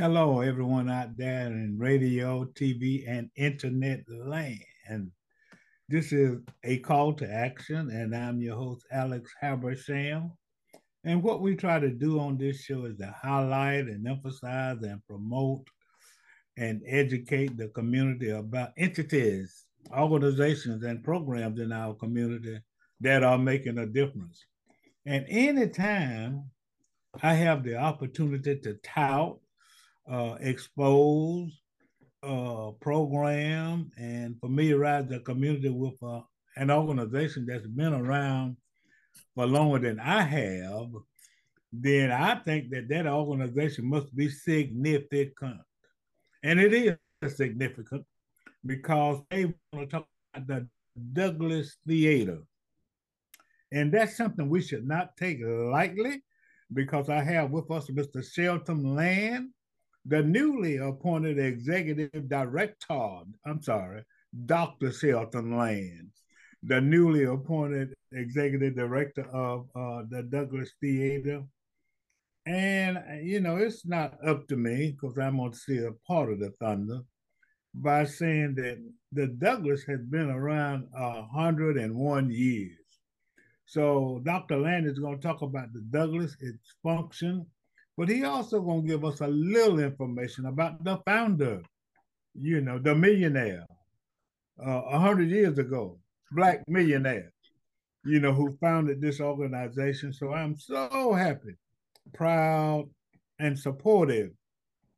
Hello, everyone out there in radio, TV, and internet land. This is a call to action, and I'm your host, Alex Habersham. And what we try to do on this show is to highlight and emphasize and promote and educate the community about entities, organizations, and programs in our community that are making a difference. And anytime I have the opportunity to tout uh, expose, uh, program, and familiarize the community with uh, an organization that's been around for longer than I have, then I think that that organization must be significant. And it is significant because they want to talk about the Douglass Theater. And that's something we should not take lightly because I have with us Mr. Shelton Land, the newly appointed executive director, I'm sorry, Dr. Shelton Land, the newly appointed executive director of uh, the Douglass Theater. And, you know, it's not up to me because I'm going to see a part of the thunder by saying that the Douglass has been around 101 years. So Dr. Land is going to talk about the Douglass, its function, but he also gonna give us a little information about the founder, you know, the millionaire, uh, a uh, hundred years ago, black millionaire, you know, who founded this organization. So I'm so happy, proud, and supportive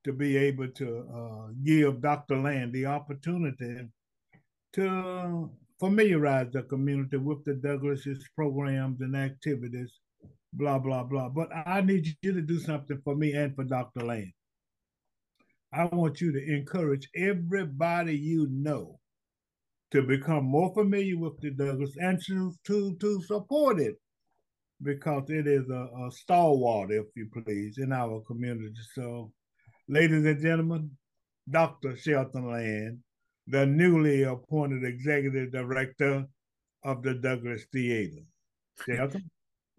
to be able to uh, give Dr. Land the opportunity to familiarize the community with the Douglass's programs and activities blah, blah, blah. But I need you to do something for me and for Dr. Land. I want you to encourage everybody you know to become more familiar with the Douglass and to, to, to support it because it is a, a stalwart, if you please, in our community. So, ladies and gentlemen, Dr. Shelton Land, the newly appointed executive director of the Douglass Theater. Shelton?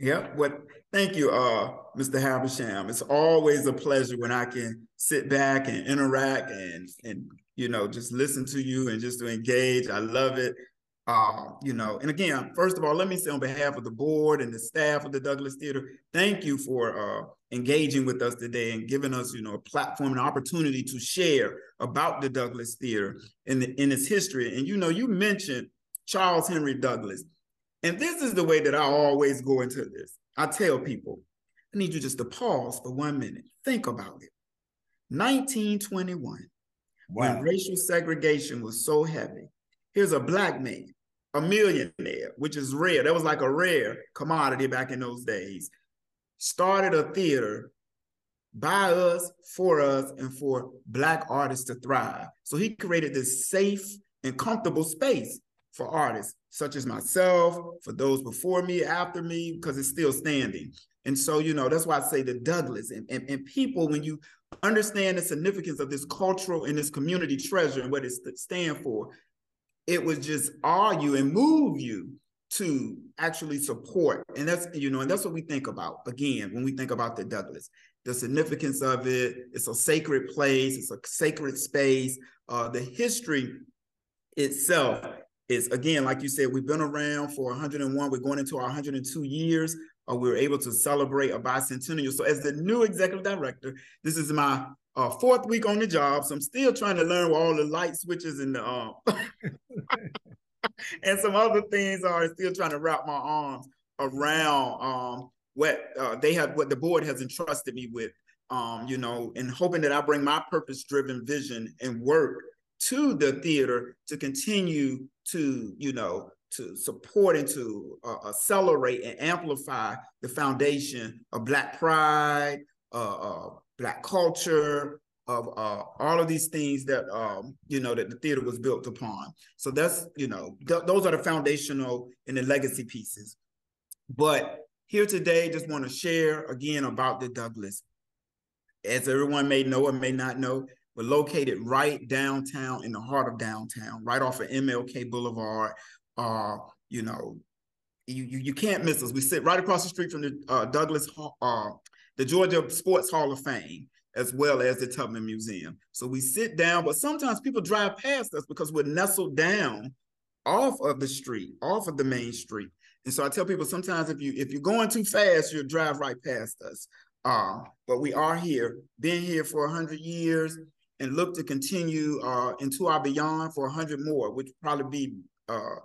Yep. What? Thank you, uh, Mr. Habersham. It's always a pleasure when I can sit back and interact and and you know just listen to you and just to engage. I love it. Uh, you know, and again, first of all, let me say on behalf of the board and the staff of the Douglass Theater, thank you for uh, engaging with us today and giving us, you know, a platform and opportunity to share about the Douglass Theater and the, in its history. And you know, you mentioned Charles Henry Douglass. And this is the way that I always go into this. I tell people, I need you just to pause for one minute. Think about it. 1921, wow. when racial segregation was so heavy, here's a black man, a millionaire, which is rare. That was like a rare commodity back in those days. Started a theater by us, for us, and for black artists to thrive. So he created this safe and comfortable space for artists such as myself, for those before me, after me, because it's still standing. And so, you know, that's why I say the Douglass and, and, and people, when you understand the significance of this cultural and this community treasure and what it stands for, it would just awe you and move you to actually support. And that's, you know, and that's what we think about again when we think about the Douglass. The significance of it, it's a sacred place, it's a sacred space. Uh, the history itself is again, like you said, we've been around for 101. We're going into our 102 years. Uh, we were able to celebrate a bicentennial. So, as the new executive director, this is my uh, fourth week on the job. So, I'm still trying to learn what all the light switches and the um, and some other things are. Still trying to wrap my arms around um, what uh, they have, what the board has entrusted me with. Um, you know, and hoping that I bring my purpose-driven vision and work to the theater to continue to, you know, to support and to uh, accelerate and amplify the foundation of Black pride, uh, uh, Black culture, of uh, all of these things that um, you know that the theater was built upon. So that's you know th- those are the foundational and the legacy pieces. But here today, just want to share again about the Douglass. As everyone may know or may not know, we're located right downtown in the heart of downtown, right off of MLK Boulevard. Uh, you know, you, you you can't miss us. We sit right across the street from the uh, Douglass, uh, the Georgia Sports Hall of Fame. as well as the Tubman Museum. So we sit down, but sometimes people drive past us because we're nestled down off of the street, off of the main street. And so I tell people sometimes if you if you're going too fast, you'll drive right past us. Uh, but we are here, been here for 100 years, and look to continue uh, into our beyond for 100 more, which probably be, uh,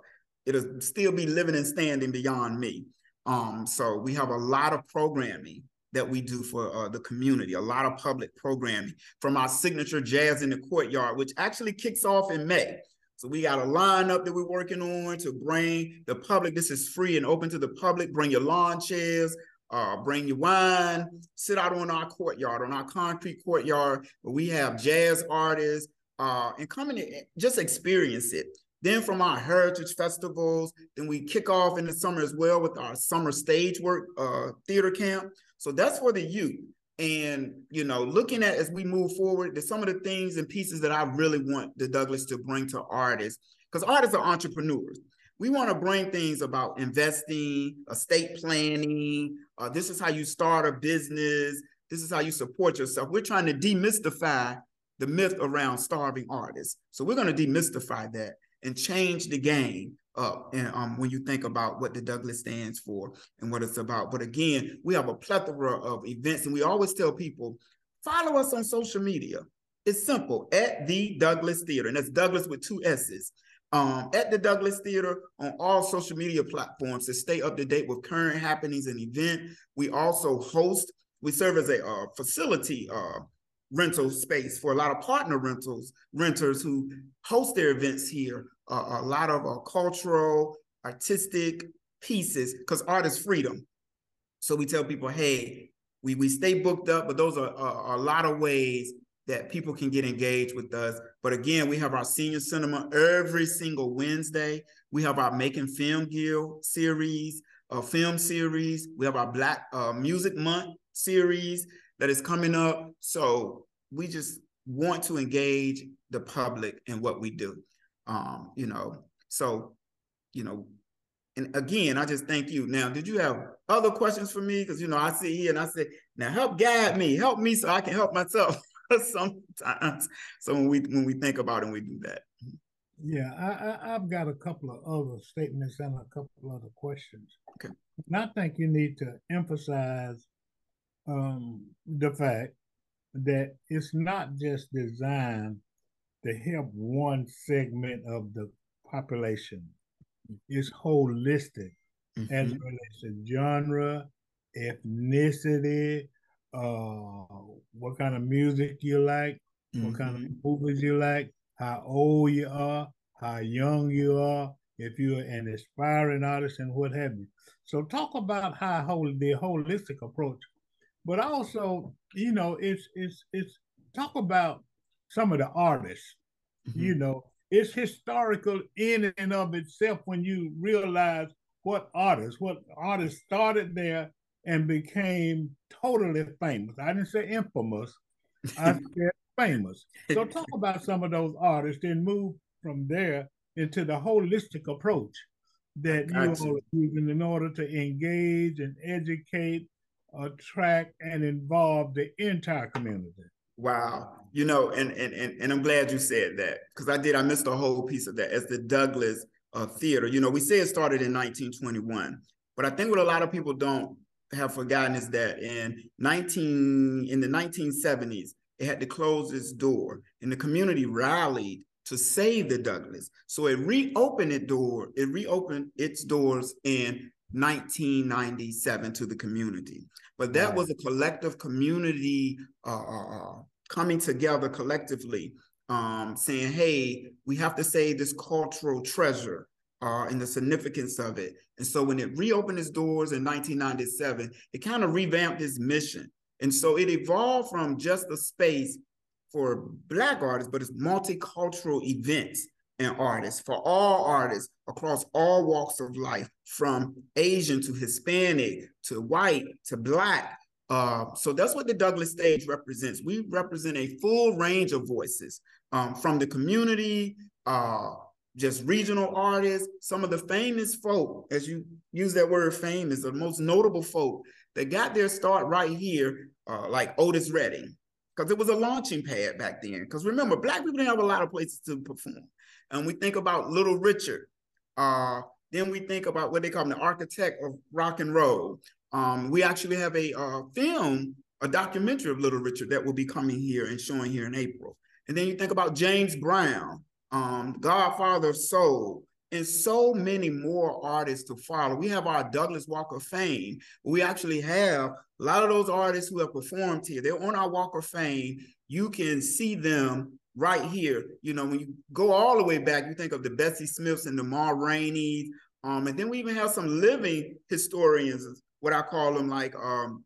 it'll still be living and standing beyond me. Um, so we have a lot of programming that we do for uh, the community, a lot of public programming from our signature Jazz in the Courtyard, which actually kicks off in May. So we got a lineup that we're working on to bring the public. This is free and open to the public. Bring your lawn chairs, uh, bring your wine, sit out on our courtyard, on our concrete courtyard, where we have jazz artists, uh, and come in just experience it. Then from our heritage festivals, then we kick off in the summer as well with our summer stage work uh, theater camp. So that's for the youth. And you know, looking at as we move forward, there's some of the things and pieces that I really want the Douglass to bring to artists, because artists are entrepreneurs. We want to bring things about investing, estate planning. Uh, this is how you start a business. This is how you support yourself. We're trying to demystify the myth around starving artists. So we're going to demystify that and change the game up and um, when you think about what the Douglass stands for and what it's about. But again, we have a plethora of events, and we always tell people follow us on social media. It's simple at the Douglass Theater, and that's Douglass with two S's. Um, at the Douglass Theater on all social media platforms to stay up to date with current happenings and event. We also host, we serve as a uh, facility uh, rental space for a lot of partner rentals renters who host their events here uh, a lot of uh, cultural artistic pieces because art is freedom so we tell people hey we, we stay booked up but those are, are, are a lot of ways that people can get engaged with us but again we have our senior cinema every single wednesday we have our Macon film guild series a film series we have our black uh, music month series that is coming up. So we just want to engage the public in what we do. Um, you know, so, you know, and again, I just thank you. Now, did you have other questions for me? Because you know, I sit here and I say, now help guide me, help me so I can help myself sometimes. So when we when we think about it, we do that. Yeah, I, I have got a couple of other statements and a couple of other questions. Okay. And I think you need to emphasize um, the fact that it's not just designed to help one segment of the population. It's holistic mm-hmm. as it relates to genre, ethnicity, uh, what kind of music you like, mm-hmm. what kind of mm-hmm. movies you like, how old you are, how young you are, if you're an aspiring artist and what have you. So talk about how whole the holistic approach but also, you know, it's it's it's talk about some of the artists. Mm-hmm. You know, it's historical in and of itself when you realize what artists, what artists started there and became totally famous. I didn't say infamous, I said famous. So talk about some of those artists and move from there into the holistic approach that you are using in order to engage and educate attract and involve the entire community. Wow. You know, and and and, and I'm glad you said that because I did. I missed a whole piece of that as the Douglass uh, Theater. You know, we say it started in 1921, but I think what a lot of people don't have forgotten is that in 19 in the 1970s, it had to close its door, and the community rallied to save the Douglass. So it reopened its door. It reopened its doors in 1997 to the community. But that was a collective community uh, uh, uh, coming together collectively, um, saying, hey, we have to save this cultural treasure uh, and the significance of it. And so when it reopened its doors in 1997, it kind of revamped its mission. And so it evolved from just a space for Black artists, but it's multicultural events and artists, for all artists across all walks of life, from Asian to Hispanic to white to Black. Uh, so that's what the Douglass stage represents. We represent a full range of voices um, from the community, uh, just regional artists, some of the famous folk, as you use that word famous, the most notable folk that got their start right here, uh, like Otis Redding, because it was a launching pad back then. Because remember, black people didn't have a lot of places to perform. And we think about Little Richard. Uh, then we think about what they call him, the architect of rock and roll. Um, we actually have a uh, film, a documentary of Little Richard that will be coming here and showing here in April. And then you think about James Brown, um, Godfather of Soul, and so many more artists to follow. We have our Douglass Walk of Fame. We actually have a lot of those artists who have performed here. They're on our Walk of Fame. You can see them right here. You know, when you go all the way back, you think of the Bessie Smiths and the Ma Rainey's. Um, and then we even have some living historians, what I call them, like um,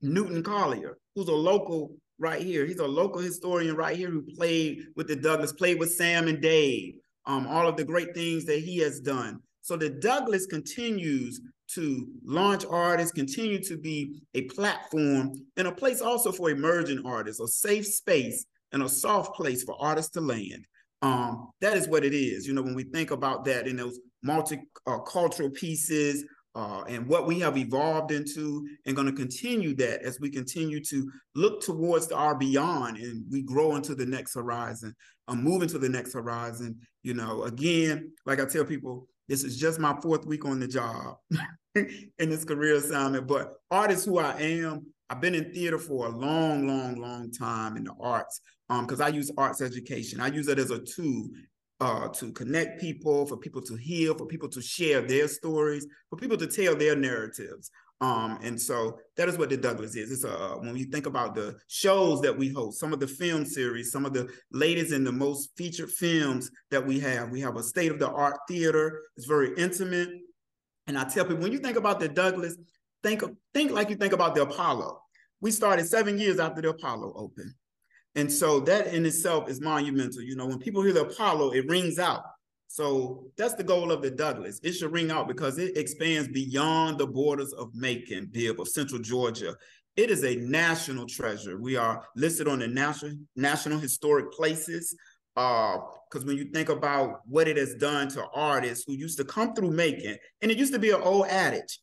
Newton Collier, who's a local right here. He's a local historian right here who played with the Douglass, played with Sam and Dave um, all of the great things that he has done. So the Douglass continues to launch artists, continue to be a platform and a place also for emerging artists, a safe space and a soft place for artists to land. Um, that is what it is. You know, when we think about that in those multicultural uh, pieces, uh, and what we have evolved into and going to continue that as we continue to look towards our beyond and we grow into the next horizon i'm moving to the next horizon you know. Again like i tell people this is just my fourth week on the job in this career assignment but artist who i am i've been in theater for a long long long time in the arts because um, i use arts education. I use it as a tool uh, to connect people, for people to heal, for people to share their stories, for people to tell their narratives. Um, and so that is what the Douglass is. It's a uh, when you think about the shows that we host, some of the film series, some of the latest and the most featured films that we have. We have a state of the art theater. It's very intimate. And I tell people when you think about the Douglass, think think like you think about the Apollo. We started seven years after the Apollo opened. And so that in itself is monumental. You know, when people hear the Apollo, it rings out. So that's the goal of the Douglass. It should ring out because it expands beyond the borders of Macon, Bibb, of Central Georgia. It is a national treasure. We are listed on the national national historic places. Because uh, when you think about what it has done to artists who used to come through Macon, and it used to be an old adage,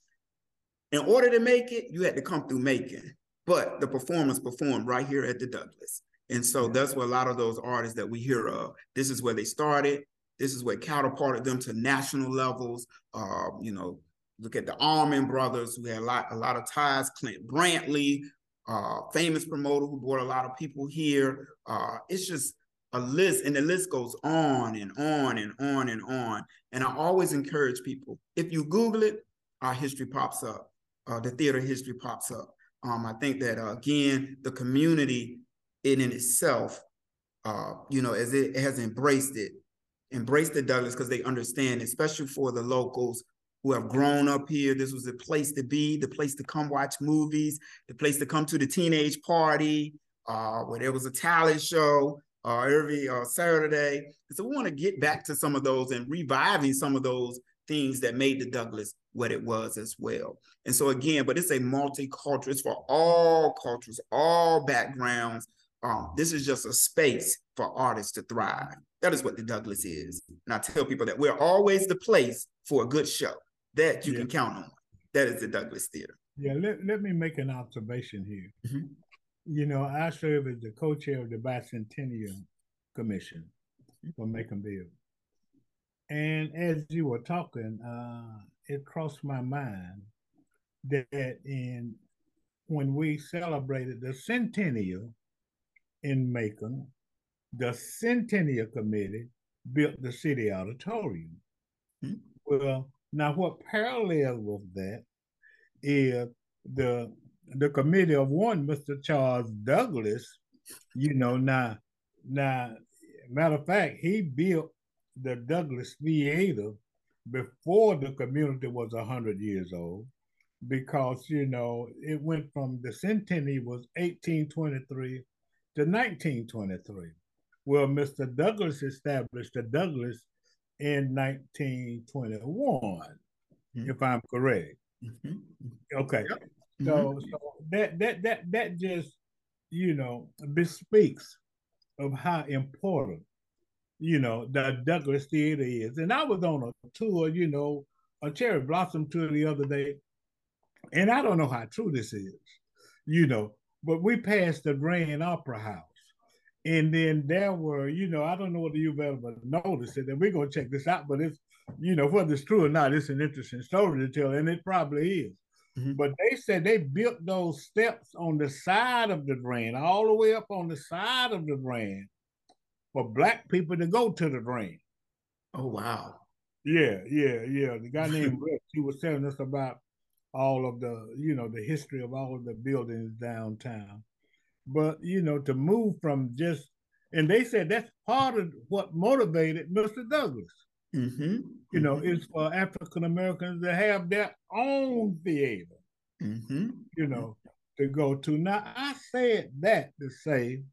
in order to make it, you had to come through Macon. But the performance performed right here at the Douglass. And so that's what a lot of those artists that we hear of. This is where they started. This is what catapulted them to national levels. Uh, you know, look at the Allman Brothers, who had a lot, a lot of ties. Clint Brantley, uh, famous promoter who brought a lot of people here. Uh, it's just a list, and the list goes on and on and on and on. And I always encourage people: if you Google it, our history pops up. Uh, the theater history pops up. Um, I think that uh, again, the community in in itself, uh, you know, as it, has embraced it, embraced the Douglass because they understand, especially for the locals who have grown up here. This was the place to be, the place to come watch movies, the place to come to the teenage party, uh, where there was a talent show uh, every uh, Saturday. So we want to get back to some of those and reviving some of those things that made the Douglass what it was as well. And so again, but it's a multicultural, it's for all cultures, all backgrounds, um, this is just a space for artists to thrive. That is what the Douglass is. And I tell people that we're always the place for a good show that you yeah. can count on. That is the Douglass Theater. Yeah, let, let me make an observation here. Mm-hmm. You know, I serve as the co-chair of the Bicentennial Commission for Macon Bibb. And as you were talking, uh, it crossed my mind that in when we celebrated the centennial in Macon, the Centennial Committee built the city auditorium. Mm-hmm. Well, now what parallels with that is the the committee of one, Mr. Charles Douglass, you know, now now matter of fact, he built the Douglass Theater before the community was hundred years old because you know it went from the centennial was 1823 to 1923. where Mr. Douglass established the Douglass in 1921, mm-hmm. if I'm correct. Mm-hmm. Okay. Yep. So, mm-hmm. so that that that that just you know bespeaks of how important you know the Douglass Theater is. And I was on a tour, you know, a cherry blossom tour the other day, and I don't know how true this is, you know, but we passed the Grand Opera House. And then there were, you know, I don't know whether you've ever noticed it, and we're gonna check this out, but it's, you know, whether it's true or not, it's an interesting story to tell, and it probably is. Mm-hmm. But they said they built those steps on the side of the drain, all the way up on the side of the drain, for black people to go to the drain. Oh wow. Yeah, yeah, yeah. The guy named Rex, he was telling us about all of the, you know, the history of all of the buildings downtown. But, you know, to move from just, and they said that's part of what motivated Mr. Douglass. Mm-hmm. You know, mm-hmm. is for African Americans to have their own theater, mm-hmm. you know, to go to. Now, I said that to say,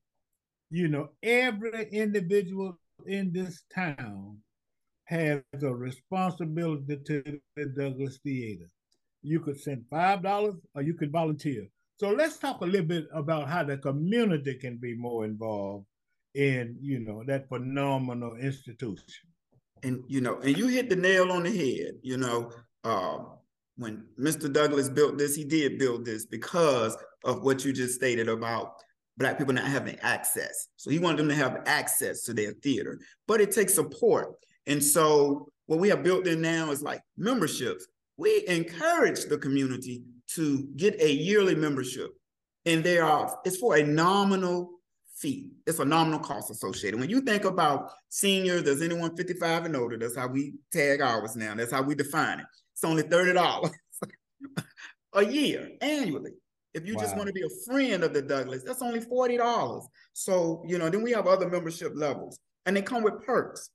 you know, every individual in this town has a responsibility to the Douglass Theater. You could send five dollars or you could volunteer. So let's talk a little bit about how the community can be more involved in, you know, that phenomenal institution. And you know, and you hit the nail on the head. You know, uh, when Mr. Douglass built this, he did build this because of what you just stated about black people not having access. So he wanted them to have access to their theater, but it takes support. And so what we have built in now is like memberships. We encourage the community to get a yearly membership. And they are, it's for a nominal fee. It's a nominal cost associated. When you think about seniors, does anyone 55 and older? That's how we tag ours now. That's how we define it. It's only $30 a year annually. If you wow. just want to be a friend of the Douglass, that's only $40. So, you know, then we have other membership levels and they come with perks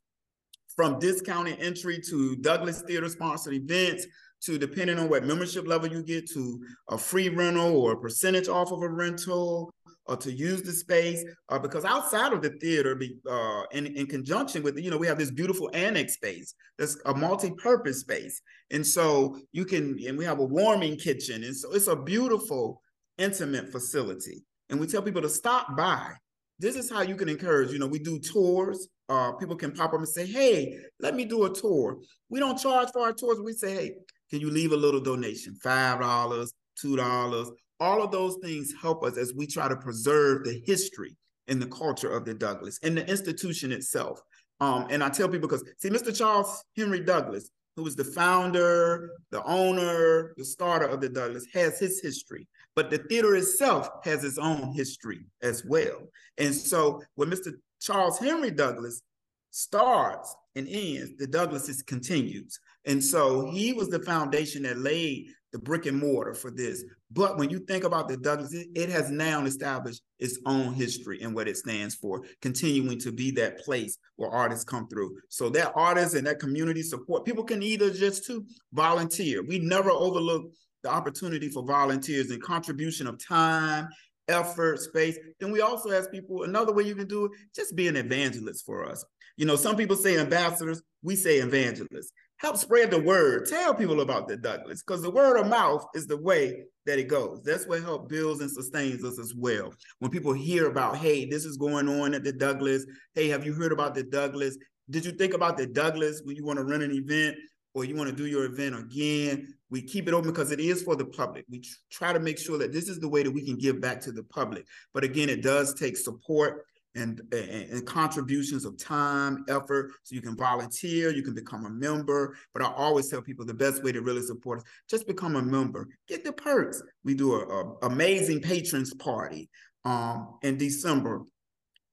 from discounted entry to Douglass Theater sponsored events to depending on what membership level you get to a free rental or a percentage off of a rental or to use the space uh, because outside of the theater uh, in, in conjunction with you know we have this beautiful annex space that's a multi-purpose space. And so you can and we have a warming kitchen. And so it's a beautiful intimate facility. And we tell people to stop by. This is how you can encourage you know we do tours. Uh, people can pop up and say, hey, let me do a tour. We don't charge for our tours. We say, hey, can you leave a little donation? $5, $2. All of those things help us as we try to preserve the history and the culture of the Douglass and the institution itself. Um, and I tell people because, see, Mr. Charles Henry Douglass, who was the founder, the owner, the starter of the Douglass, has his history. But the theater itself has its own history as well. And so when Mr. Charles Henry Douglass starts and ends, the Douglases continues. And so he was the foundation that laid the brick and mortar for this. But when you think about the Douglass, it, has now established its own history and what it stands for, continuing to be that place where artists come through. So that artists and that community support, people can either just to volunteer. We never overlook the opportunity for volunteers and contribution of time effort, space. Then we also ask people another way you can do it, just be an evangelist for us. You know, some people say ambassadors, we say evangelists. Help spread the word. Tell people about the Douglass because the word of mouth is the way that it goes. That's what help builds and sustains us as well. When people hear about, hey, this is going on at the Douglass. Hey, have you heard about the Douglass? Did you think about the Douglass when you want to run an event or you want to do your event again? We keep it open because it is for the public. We try to make sure that this is the way that we can give back to the public. But again, it does take support and, and, and, contributions of time, effort. So you can volunteer, you can become a member. But I always tell people the best way to really support us, just become a member. Get the perks. We do a, a amazing patrons party um, in December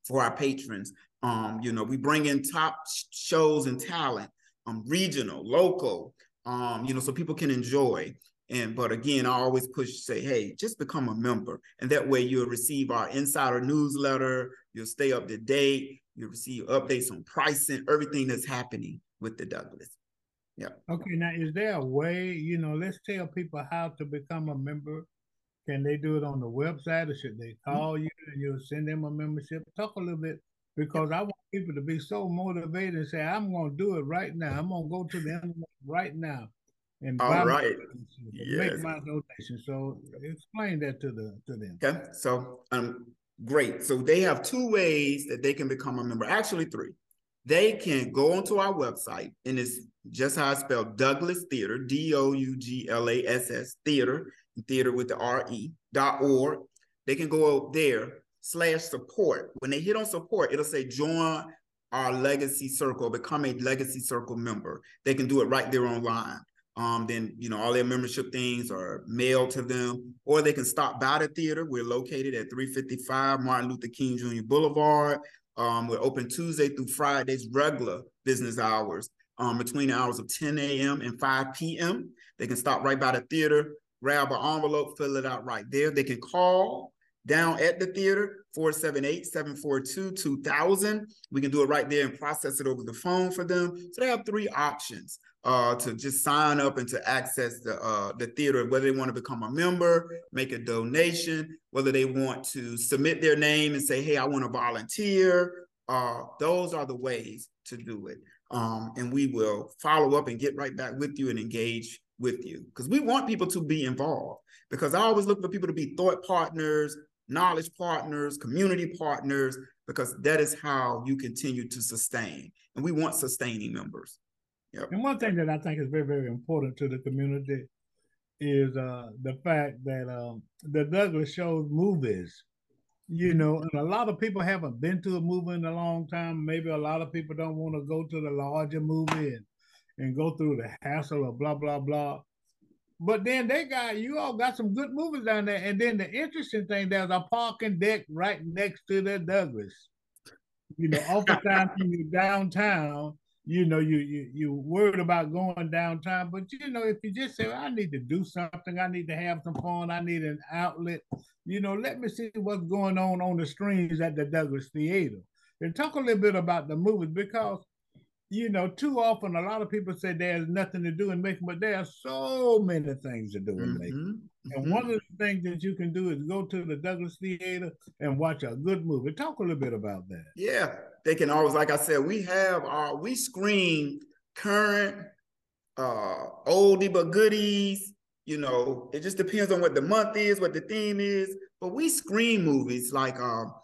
for our patrons. Um, you know, we bring in top shows and talent, um, regional, local, um, you know, so people can enjoy. And but again, I always push say, hey, just become a member. And that way you'll receive our insider newsletter, you'll stay up to date, you'll receive updates on pricing, everything that's happening with the Douglass. Yeah. Okay. Now, is there a way, you know, let's tell people how to become a member. Can they do it on the website or should they call mm-hmm. you and you'll send them a membership? Talk a little bit because I want people to be so motivated and say, I'm going to do it right now. I'm going to go to the internet right now and all right, yes. make my donation. So explain that to the to them. Okay, so um, great. So they have two ways that they can become a member. Actually, three. They can go onto our website, and it's just how I spell Douglass Theater, D O U G L A S S Theater, theater with the R E dot org. they can go there slash support. When they hit on support, it'll say join our legacy circle, become a legacy circle member. They can do it right there online. Um, then you know all their membership things are mailed to them, or they can stop by the theater. We're located at 355 Martin Luther King Jr. Boulevard. Um, we're open Tuesday through Fridays, regular business hours, um, between the hours of 10 a.m. and 5 p.m. They can stop right by the theater, grab an envelope, fill it out right there. They can call down at the theater, 478-742-2000. We can do it right there and process it over the phone for them. So they have three options uh, to just sign up and to access the uh, the theater, whether they want to become a member, make a donation, whether they want to submit their name and say, hey, I want to volunteer. Uh, those are the ways to do it. Um, and we will follow up and get right back with you and engage with you because we want people to be involved because I always look for people to be thought partners, knowledge partners, community partners, because that is how you continue to sustain. And we want sustaining members. Yep. And one thing that I think is very, very important to the community is uh, the fact that um, the Douglass shows movies. You know, and a lot of people haven't been to a movie in a long time. Maybe a lot of people don't want to go to the larger movie and, and go through the hassle of blah blah blah. But then they got you all got some good movies down there. And then the interesting thing, there's a parking deck right next to the Douglass. You know, oftentimes when you're downtown, you know, you you you worried about going downtown, but you know, if you just say, I need to do something, I need to have some fun, I need an outlet, you know, let me see what's going on on the screens at the Douglass Theater. And talk a little bit about the movies because, you know, too often a lot of people say there's nothing to do in Macon, but there are so many things to do in mm-hmm. Macon. And mm-hmm. one of the things that you can do is go to the Douglass Theater and watch a good movie. Talk a little bit about that. Yeah they can always, like I said, we have our we screen current, uh, oldie but goodies. You know, it just depends on what the month is, what the theme is. But we screen movies like um,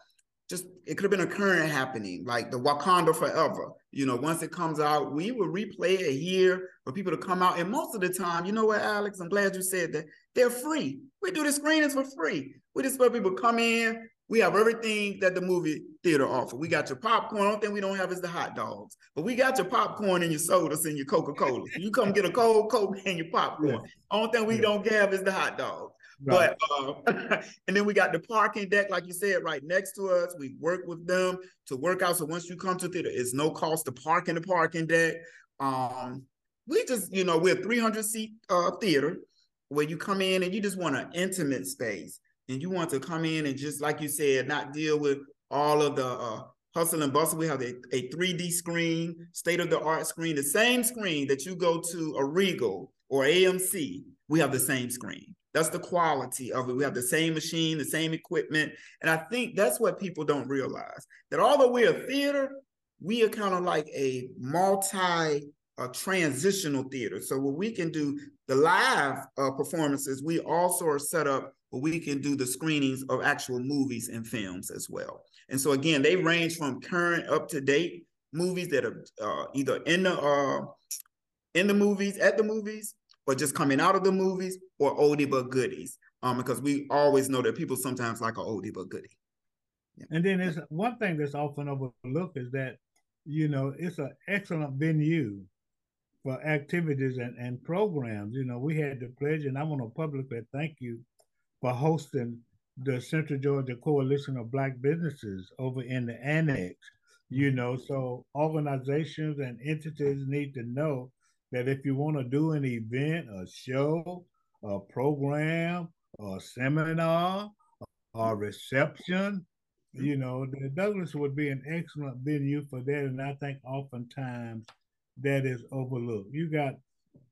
just it could have been a current happening, like the Wakanda Forever. You know, once it comes out, we will replay it here for people to come out. And most of the time, you know what, Alex? I'm glad you said that they're free. We do the screenings for free. We just let people come in, we have everything that the movie theater offer. We got your popcorn. Only thing we don't have is the hot dogs, but we got your popcorn and your sodas and your Coca Cola. you come get a cold Coke and your popcorn. Yeah. Only thing we yeah. don't have is the hot dogs. But uh, and then we got the parking deck, like you said, right next to us. We work with them to work out. So once you come to theater, it's no cost to park in the parking deck. Um, we just, you know, we're a 300 seat uh, theater where you come in and you just want an intimate space and you want to come in and just like you said, not deal with all of the uh, hustle and bustle. We have a, a 3D screen, state of the art screen, the same screen that you go to a Regal or AMC. We have the same screen. That's the quality of it. We have the same machine, the same equipment. And I think that's what people don't realize that although we're a theater, we are kind of like a multi a transitional theater. So what we can do the live uh, performances, we also are set up but we can do the screenings of actual movies and films as well. And so again, they range from current up to date movies that are uh, either in the uh, in the movies at the movies or just coming out of the movies or oldie but goodies. Um, because we always know that people sometimes like a oldie but goodie. Yeah. And then there's one thing that's often overlooked is that you know it's an excellent venue for activities and, and programs. You know, we had the pleasure, and I want to publicly thank you for hosting the Central Georgia Coalition of Black Businesses over in the annex. You know, so organizations and entities need to know that if you want to do an event, a show, a program, a seminar, a reception, you know, the Douglass would be an excellent venue for that. And I think oftentimes that is overlooked. You got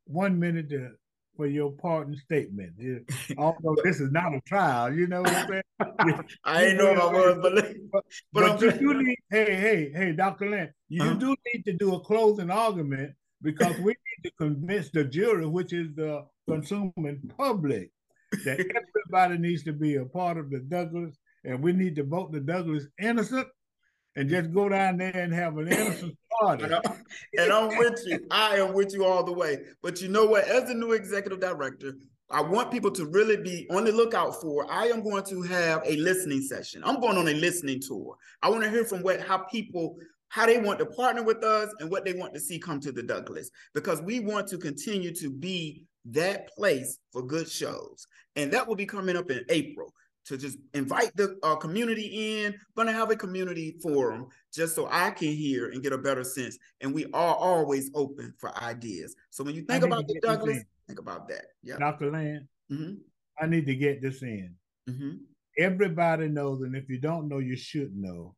one minute to for your pardon statement. Although this is not a trial, you know what I'm saying? I ain't know if I was, but but, but, you do need. Hey, hey, hey, Dr. Lynn, you uh-huh. do need to do a closing argument because we need to convince the jury, which is the consuming public, that everybody needs to be a part of the Douglass, and we need to vote the Douglass innocent and just go down there and have an innocent party. and, I'm, with you. I am with you all the way. But you know what? As the new executive director, I want people to really be on the lookout for. I am going to have a listening session. I'm going on a listening tour. I want to hear from what how people how they want to partner with us and what they want to see come to the Douglass because we want to continue to be that place for good shows. And that will be coming up in April to just invite the uh, community in. Going to have a community forum just so I can hear and get a better sense. And we are always open for ideas. So when you think about the Douglass, think about that. Yeah, Dr. Land, mm-hmm. I need to get this in. Mm-hmm. Everybody knows, and if you don't know, you should know.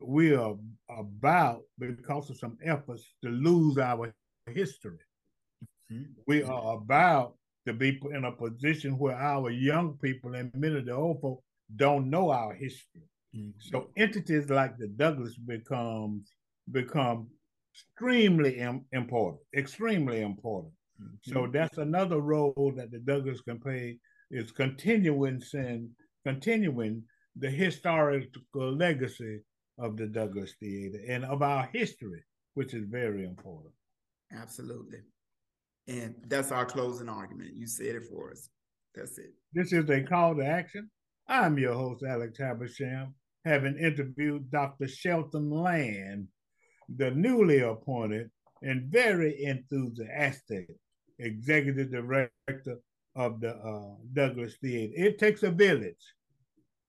We are about because of some efforts to lose our history. Mm-hmm. We are about to be in a position where our young people and many of the old folk don't know our history. Mm-hmm. So entities like the Douglass becomes become extremely Im- important, extremely important. Mm-hmm. So that's another role that the Douglass can play is continuing and continuing the historical legacy of the Douglass Theater and of our history, which is very important. Absolutely. And that's our closing argument. You said it for us. That's it. This is a call to action. I'm your host, Alex Habersham, having interviewed Dr. Shelton Land, the newly appointed and very enthusiastic executive director of the uh, Douglass Theater. It takes a village,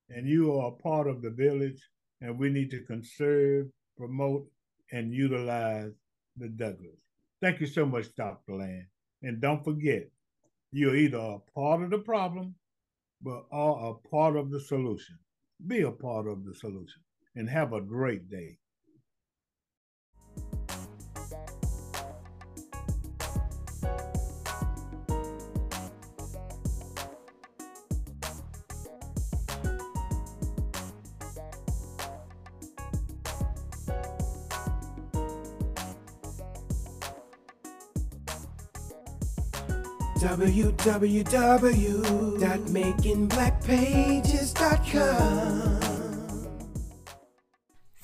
and you are a part of the village, and we need to conserve, promote, and utilize the Douglass. Thank you so much, Dr. Land. And don't forget, you're either a part of the problem, but are a part of the solution. Be a part of the solution and have a great day. www.maconblackpages.com.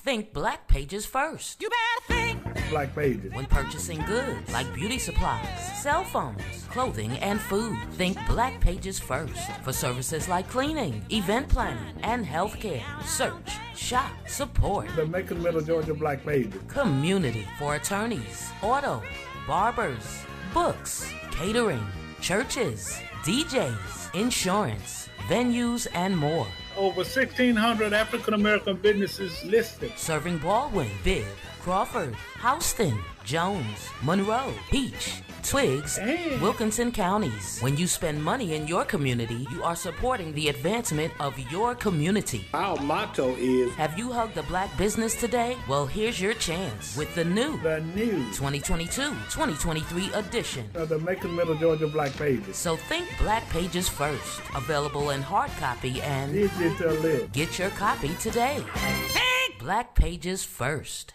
Think Black Pages first. You better think Black Pages. When purchasing goods like beauty supplies, cell phones, clothing, and food, think Black Pages first. For services like cleaning, event planning, and healthcare, search, shop, support. The Macon Middle Georgia Black Pages. Community for attorneys, auto, barbers, books, catering churches, DJs, insurance, venues, and more. Over 1,600 African American businesses listed. Serving Baldwin, Bibb, Crawford, Houston, Jones, Monroe, Peach, Twiggs, and Wilkinson counties. When you spend money in your community, you are supporting the advancement of your community. Our motto is Have you hugged a black business today? Well, here's your chance with the new the new 2022-2023 edition of the Macon Middle Georgia Black Pages. So think Black Pages first. Available in hard copy and digital. Get your copy today. Think Black Pages first.